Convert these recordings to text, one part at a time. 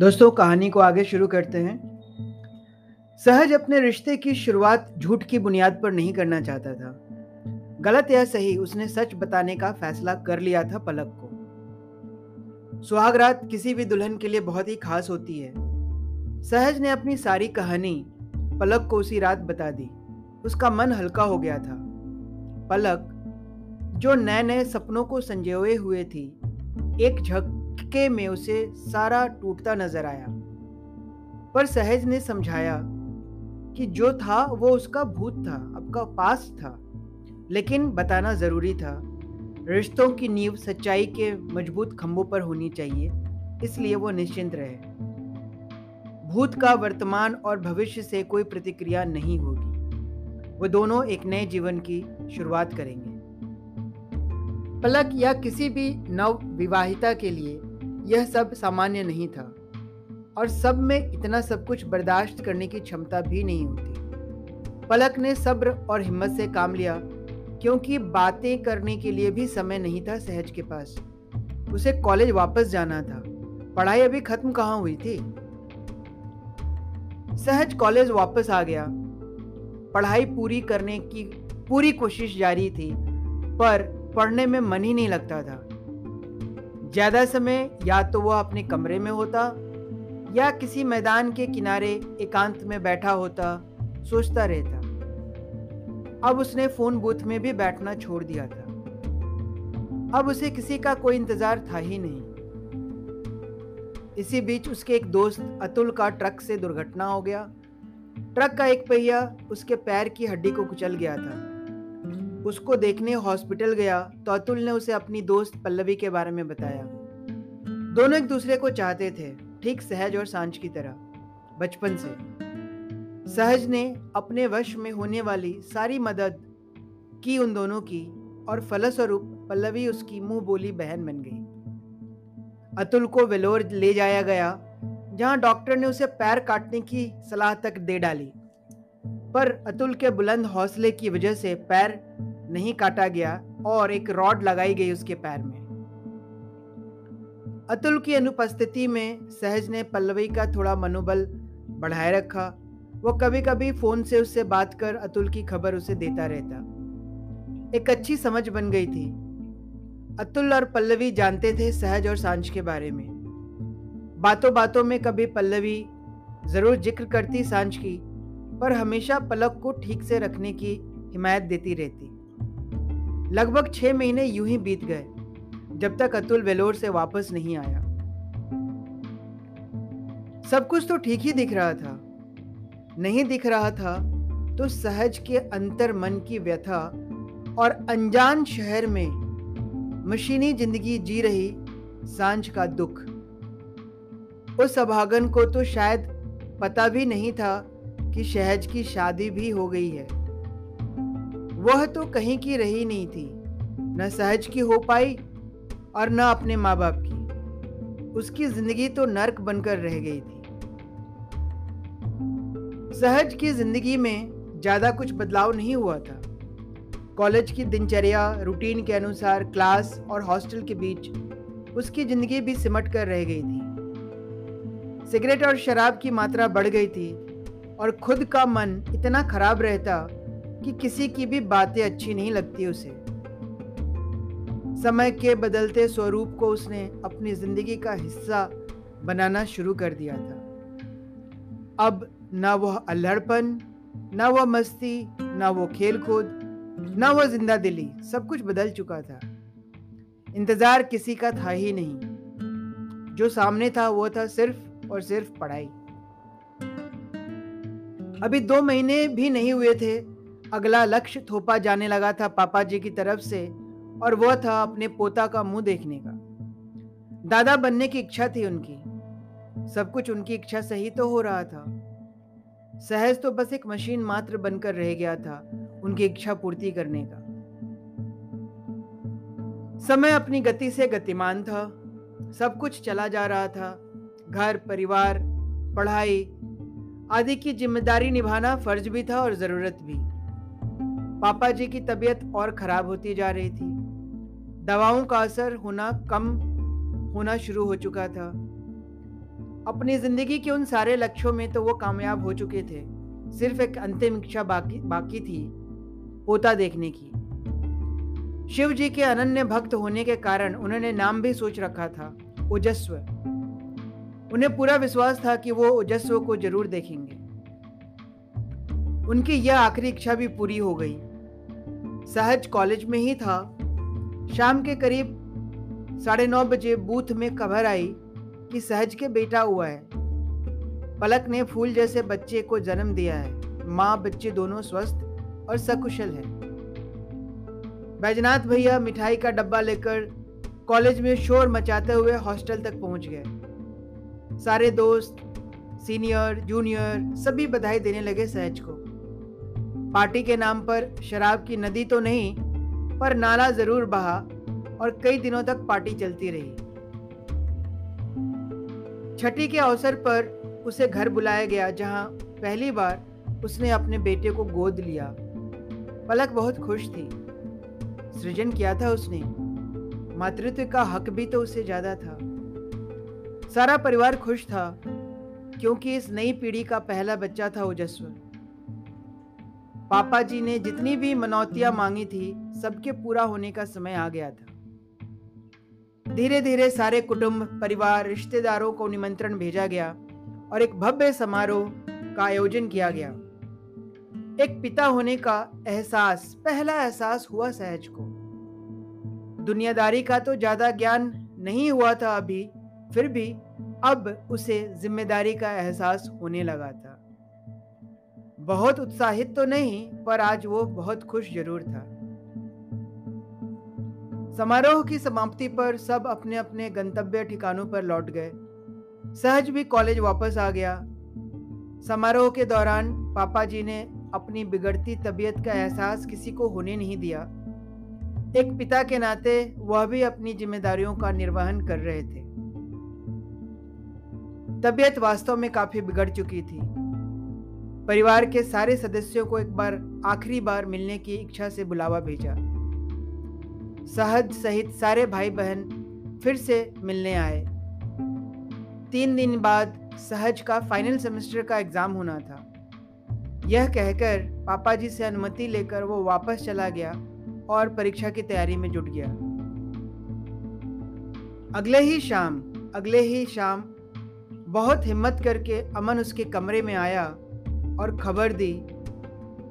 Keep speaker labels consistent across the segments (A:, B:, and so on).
A: दोस्तों, कहानी को आगे शुरू करते हैं। सहज अपने रिश्ते की शुरुआत झूठ की बुनियाद पर नहीं करना चाहता था। गलत या सही, उसने सच बताने का फैसला कर लिया था पलक को। सुहाग रात किसी भी दुल्हन के लिए बहुत ही खास होती है। सहज ने अपनी सारी कहानी पलक को उसी रात बता दी। उसका मन हल्का हो गया था। पलक, जो नए नए सपनों को संजोए हुए थी, एक झक झटके में उसे सारा टूटता नज़र आया। पर सहज ने समझाया कि जो था, वो उसका भूत था आपका पास था। लेकिन बताना ज़रूरी था, रिश्तों की नींव सच्चाई के मज़बूत खंभों पर होनी चाहिए, इसलिए वो निश्चिंत रहे। भूत का वर्तमान और भविष्य से कोई प्रतिक्रिया नहीं होगी। वो दोनों एक नए जीवन की शुरुआत करेंगे। पलक या किसी भी नव विवाहिता के लिए यह सब सामान्य नहीं था। और सब में इतना सब कुछ बर्दाश्त करने की क्षमता भी नहीं होती। पलक ने सब्र और हिम्मत से काम लिया, क्योंकि बातें करने के लिए भी समय नहीं था सहज के पास। उसे कॉलेज वापस जाना था। पढ़ाई अभी खत्म कहाँ हुई थी? सहज कॉलेज वापस आ गया। पढ़ाई पूरी करने की पूरी कोशिश जारी थी, पर पढ़ने में मन ही नहीं लगता था। ज़्यादा समय या तो वह अपने कमरे में होता या किसी मैदान के किनारे एकांत में बैठा होता, सोचता रहता। अब उसने फ़ोन बूथ में भी बैठना छोड़ दिया था। अब उसे किसी का कोई इंतज़ार था ही नहीं। इसी बीच उसके एक दोस्त अतुल का ट्रक से दुर्घटना हो गया। ट्रक का एक पहिया उसके पैर की हड्डी को कुचल गया था। उसको देखने हॉस्पिटल गया तो अतुल ने उसे अपनी दोस्त पल्लवी के बारे में बताया। दोनों एक दूसरे को चाहते थे, ठीक सहज और साँझ की तरह, बचपन से। सहज ने अपने वश में होने वाली सारी मदद की उन दोनों की और फलस्वरूप पल्लवी उसकी मुँह बोली बहन बन गई। अतुल को वेलोर ले जाया गया, जहाँ डॉक्टर ने उसे पैर काटने की सलाह तक दे डाली। पर अतुल के बुलंद हौसले की वजह से पैर नहीं काटा गया और एक रॉड लगाई गई उसके पैर में। अतुल की अनुपस्थिति में सहज ने पल्लवी का थोड़ा मनोबल बढ़ाए रखा। वो कभी कभी फ़ोन से उससे बात कर अतुल की खबर उसे देता रहता। एक अच्छी समझ बन गई थी। अतुल और पल्लवी जानते थे सहज और साँझ के बारे में। बातों बातों में कभी पल्लवी ज़रूर ज़िक्र करती साँझ की, पर हमेशा पलक को ठीक से रखने की हिमायत देती रहती। लगभग छह महीने यूँ ही बीत गए, जब तक अतुल वेलोर से वापस नहीं आया। सब कुछ तो ठीक ही दिख रहा था। नहीं दिख रहा था तो सहज के अंतर मन की व्यथा और अनजान शहर में मशीनी ज़िंदगी जी रही साँझ का दुख। उस अभागन को तो शायद पता भी नहीं था कि शहज की शादी भी हो गई है। वह तो कहीं की रही नहीं थी, न सहज की हो पाई और न अपने माँ बाप की। उसकी ज़िंदगी तो नर्क बनकर रह गई थी। सहज की ज़िंदगी में ज़्यादा कुछ बदलाव नहीं हुआ था। कॉलेज की दिनचर्या, रूटीन के अनुसार क्लास और हॉस्टल के बीच उसकी ज़िंदगी भी सिमट कर रह गई थी। सिगरेट और शराब की मात्रा बढ़ गई थी और खुद का मन इतना खराब रहता कि किसी की भी बातें अच्छी नहीं लगती उसे। समय के बदलते स्वरूप को उसने अपनी ज़िंदगी का हिस्सा बनाना शुरू कर दिया था। अब न वह अल्हड़पन, न वह मस्ती, ना वो खेल कूद ना वह ज़िंदा दिली, सब कुछ बदल चुका था। इंतज़ार किसी का था ही नहीं। जो सामने था वो था सिर्फ़ और सिर्फ़ पढ़ाई। अभी दो महीने भी नहीं हुए थे अगला लक्ष्य थोपा जाने लगा था पापा जी की तरफ़ से, और वह था अपने पोता का मुँह देखने का। दादा बनने की इच्छा थी उनकी। सब कुछ उनकी इच्छा सही तो हो रहा था। सहज तो बस एक मशीन मात्र बनकर रह गया था उनकी इच्छा पूर्ति करने का। समय अपनी गति से गतिमान था। सब कुछ चला जा रहा था। घर, परिवार, पढ़ाई आदि की ज़िम्मेदारी निभाना फ़र्ज़ भी था और ज़रूरत भी। पापा जी की तबीयत और खराब होती जा रही थी। दवाओं का असर होना कम होना शुरू हो चुका था। अपनी ज़िंदगी के उन सारे लक्ष्यों में तो वो कामयाब हो चुके थे। सिर्फ़ एक अंतिम इच्छा बाकी बाकी थी पोता देखने की। शिव जी के अनन्य भक्त होने के कारण उन्होंने नाम भी सोच रखा था, ओजस्व। उन्हें पूरा विश्वास था कि वो ओजस्व को ज़रूर देखेंगे। उनकी यह आखिरी इच्छा भी पूरी हो गई। सहज कॉलेज में ही था। शाम के करीब साढ़े नौ बजे बूथ में खबर आई कि सहज के बेटा हुआ है। पलक ने फूल जैसे बच्चे को जन्म दिया है। माँ, बच्चे दोनों स्वस्थ और सकुशल है। बैजनाथ भैया मिठाई का डब्बा लेकर कॉलेज में शोर मचाते हुए हॉस्टल तक पहुँच गए। सारे दोस्त, सीनियर, जूनियर सभी बधाई देने लगे सहज को। पार्टी के नाम पर शराब की नदी तो नहीं, पर नाला ज़रूर बहा और कई दिनों तक पार्टी चलती रही। छठी के अवसर पर उसे घर बुलाया गया, जहाँ पहली बार उसने अपने बेटे को गोद लिया। पलक बहुत खुश थी। सृजन किया था उसने। मातृत्व का हक भी तो उसे ज़्यादा था। सारा परिवार खुश था, क्योंकि इस नई पीढ़ी का पहला बच्चा था ओजस्व। पापा जी ने जितनी भी मनौतियाँ मांगी थी, सबके पूरा होने का समय आ गया था। धीरे धीरे सारे कुटुंब, परिवार, रिश्तेदारों को निमंत्रण भेजा गया और एक भव्य समारोह का आयोजन किया गया। एक पिता होने का एहसास, पहला एहसास हुआ सहज को। दुनियादारी का तो ज़्यादा ज्ञान नहीं हुआ था अभी, फिर भी अब उसे ज़िम्मेदारी का एहसास होने लगा था। बहुत उत्साहित तो नहीं, पर आज वो बहुत खुश ज़रूर था। समारोह की समाप्ति पर सब अपने अपने गंतव्य ठिकानों पर लौट गए। सहज भी कॉलेज वापस आ गया। समारोह के दौरान पापा जी ने अपनी बिगड़ती तबीयत का एहसास किसी को होने नहीं दिया। एक पिता के नाते वह भी अपनी जिम्मेदारियों का निर्वहन कर रहे थे। तबीयत वास्तव में काफ़ी बिगड़ चुकी थी। परिवार के सारे सदस्यों को एक बार, आखिरी बार मिलने की इच्छा से बुलावा भेजा। सहज सहित सारे भाई बहन फिर से मिलने आए। तीन दिन बाद सहज का फाइनल सेमेस्टर का एग्ज़ाम होना था। यह कहकर पापा जी से अनुमति लेकर वो वापस चला गया और परीक्षा की तैयारी में जुट गया। अगले ही शाम, अगले ही शाम, बहुत हिम्मत करके अमन उसके कमरे में आया और खबर दी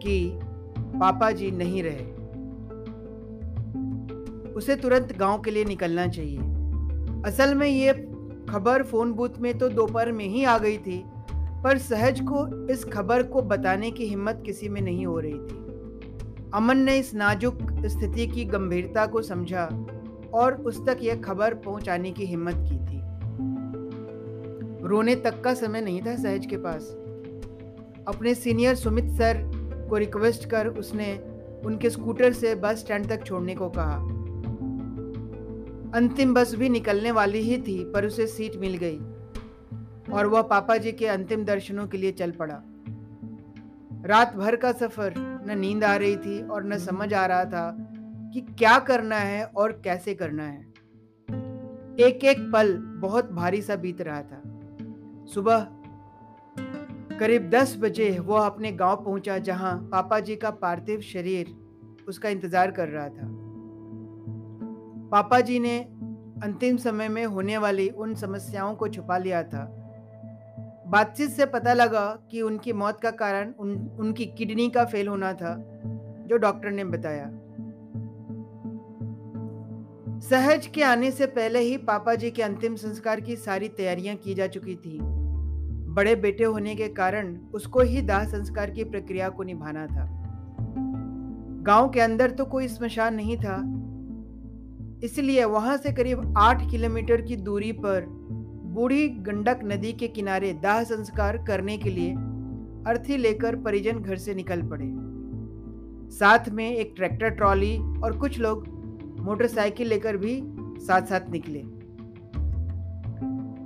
A: कि पापा जी नहीं रहे। उसे तुरंत गाँव के लिए निकलना चाहिए। असल में ये खबर फ़ोन बूथ में तो दोपहर में ही आ गई थी, पर सहज को इस खबर को बताने की हिम्मत किसी में नहीं हो रही थी। अमन ने इस नाजुक स्थिति की गंभीरता को समझा और उस तक यह खबर पहुँचाने की हिम्मत की थी। रोने तक का समय नहीं था सहज के पास। अपने सीनियर सुमित सर को रिक्वेस्ट कर उसने उनके स्कूटर से बस स्टैंड तक छोड़ने को कहा। अंतिम बस भी निकलने वाली ही थी, पर उसे सीट मिल गई और वह पापा जी के अंतिम दर्शनों के लिए चल पड़ा। रात भर का सफ़र, न नींद आ रही थी और न समझ आ रहा था कि क्या करना है और कैसे करना है। एक एक पल बहुत भारी सा बीत रहा था। सुबह करीब दस बजे वह अपने गाँव पहुँचा जहाँ पापा जी का पार्थिव शरीर उसका इंतज़ार कर रहा था। पापा जी ने अंतिम समय में होने वाली उन समस्याओं को छुपा लिया था। बातचीत से पता लगा कि उनकी मौत का कारण उन, उनकी किडनी का फेल होना था जो डॉक्टर ने बताया। सहज के आने से पहले ही पापा जी के अंतिम संस्कार की सारी तैयारियाँ की जा चुकी थी। बड़े बेटे होने के कारण उसको ही दाह संस्कार की प्रक्रिया को निभाना था। गाँव के अंदर तो कोई स्मशान नहीं था। इसलिए वहाँ से करीब आठ किलोमीटर की दूरी पर बूढ़ी गंडक नदी के किनारे दाह संस्कार करने के लिए अर्थी लेकर परिजन घर से निकल पड़े। साथ में एक ट्रैक्टर ट्रॉली और कुछ लोग मोटरसाइकिल लेकर भी साथ साथ निकले।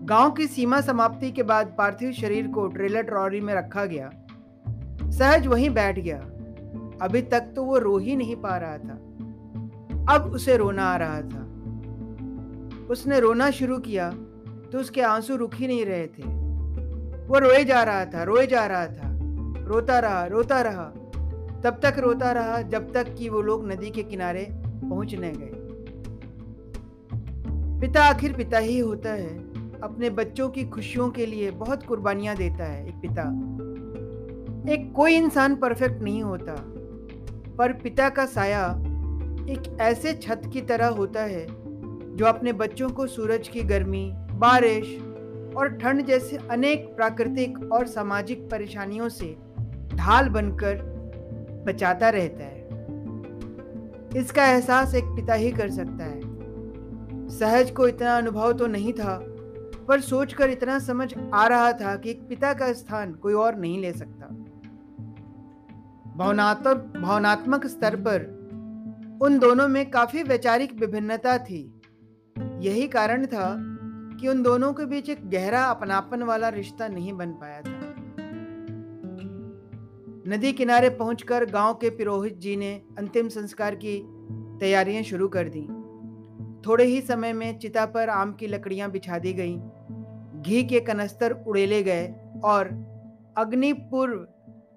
A: गाँव की सीमा समाप्ति के बाद पार्थिव शरीर को ट्रेलर ट्रॉली में रखा गया। सहज वहीं बैठ गया। अभी तक तो वो रो ही नहीं पा रहा था। अब उसे रोना आ रहा था। उसने रोना शुरू किया तो उसके आँसू रुक ही नहीं रहे थे। वो रोए जा रहा था, रोए जा रहा था। रोता रहा रोता रहा। तब तक रोता रहा जब तक कि वो लोग नदी के किनारे पहुँचने गए। पिता आखिर पिता ही होता है। अपने बच्चों की खुशियों के लिए बहुत कुर्बानियाँ देता है एक पिता। एक कोई इंसान परफेक्ट नहीं होता, पर पिता का साया एक ऐसे छत की तरह होता है जो अपने बच्चों को सूरज की गर्मी, बारिश और ठंड जैसे अनेक प्राकृतिक और सामाजिक परेशानियों से ढाल बनकर बचाता रहता है। इसका एहसास एक पिता ही कर सकता है। सहज को इतना अनुभव तो नहीं था पर सोचकर इतना समझ आ रहा था कि एक पिता का स्थान कोई और नहीं ले सकता। भावनात्मक भावनात्मक स्तर पर उन दोनों में काफ़ी वैचारिक विभिन्नता थी। यही कारण था कि उन दोनों के बीच एक गहरा अपनापन वाला रिश्ता नहीं बन पाया था। नदी किनारे पहुंचकर गाँव के पुरोहित जी ने अंतिम संस्कार की तैयारियाँ शुरू कर दी। थोड़े ही समय में चिता पर आम की लकड़ियाँ बिछा दी गईं, घी के कनस्तर उड़ेले गए और अग्नि पूर्व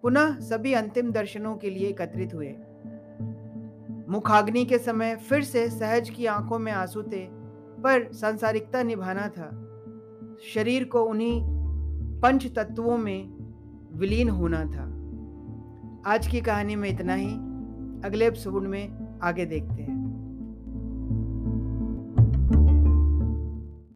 A: पुनः सभी अंतिम दर्शनों के लिए एकत्रित हुए। मुखाग्नि के समय फिर से सहज की आँखों में आँसू थे, पर सांसारिकता निभाना था। शरीर को उन्हीं पंच तत्वों में विलीन होना था। आज की कहानी में इतना ही। अगले एपिसोड में आगे देखते हैं।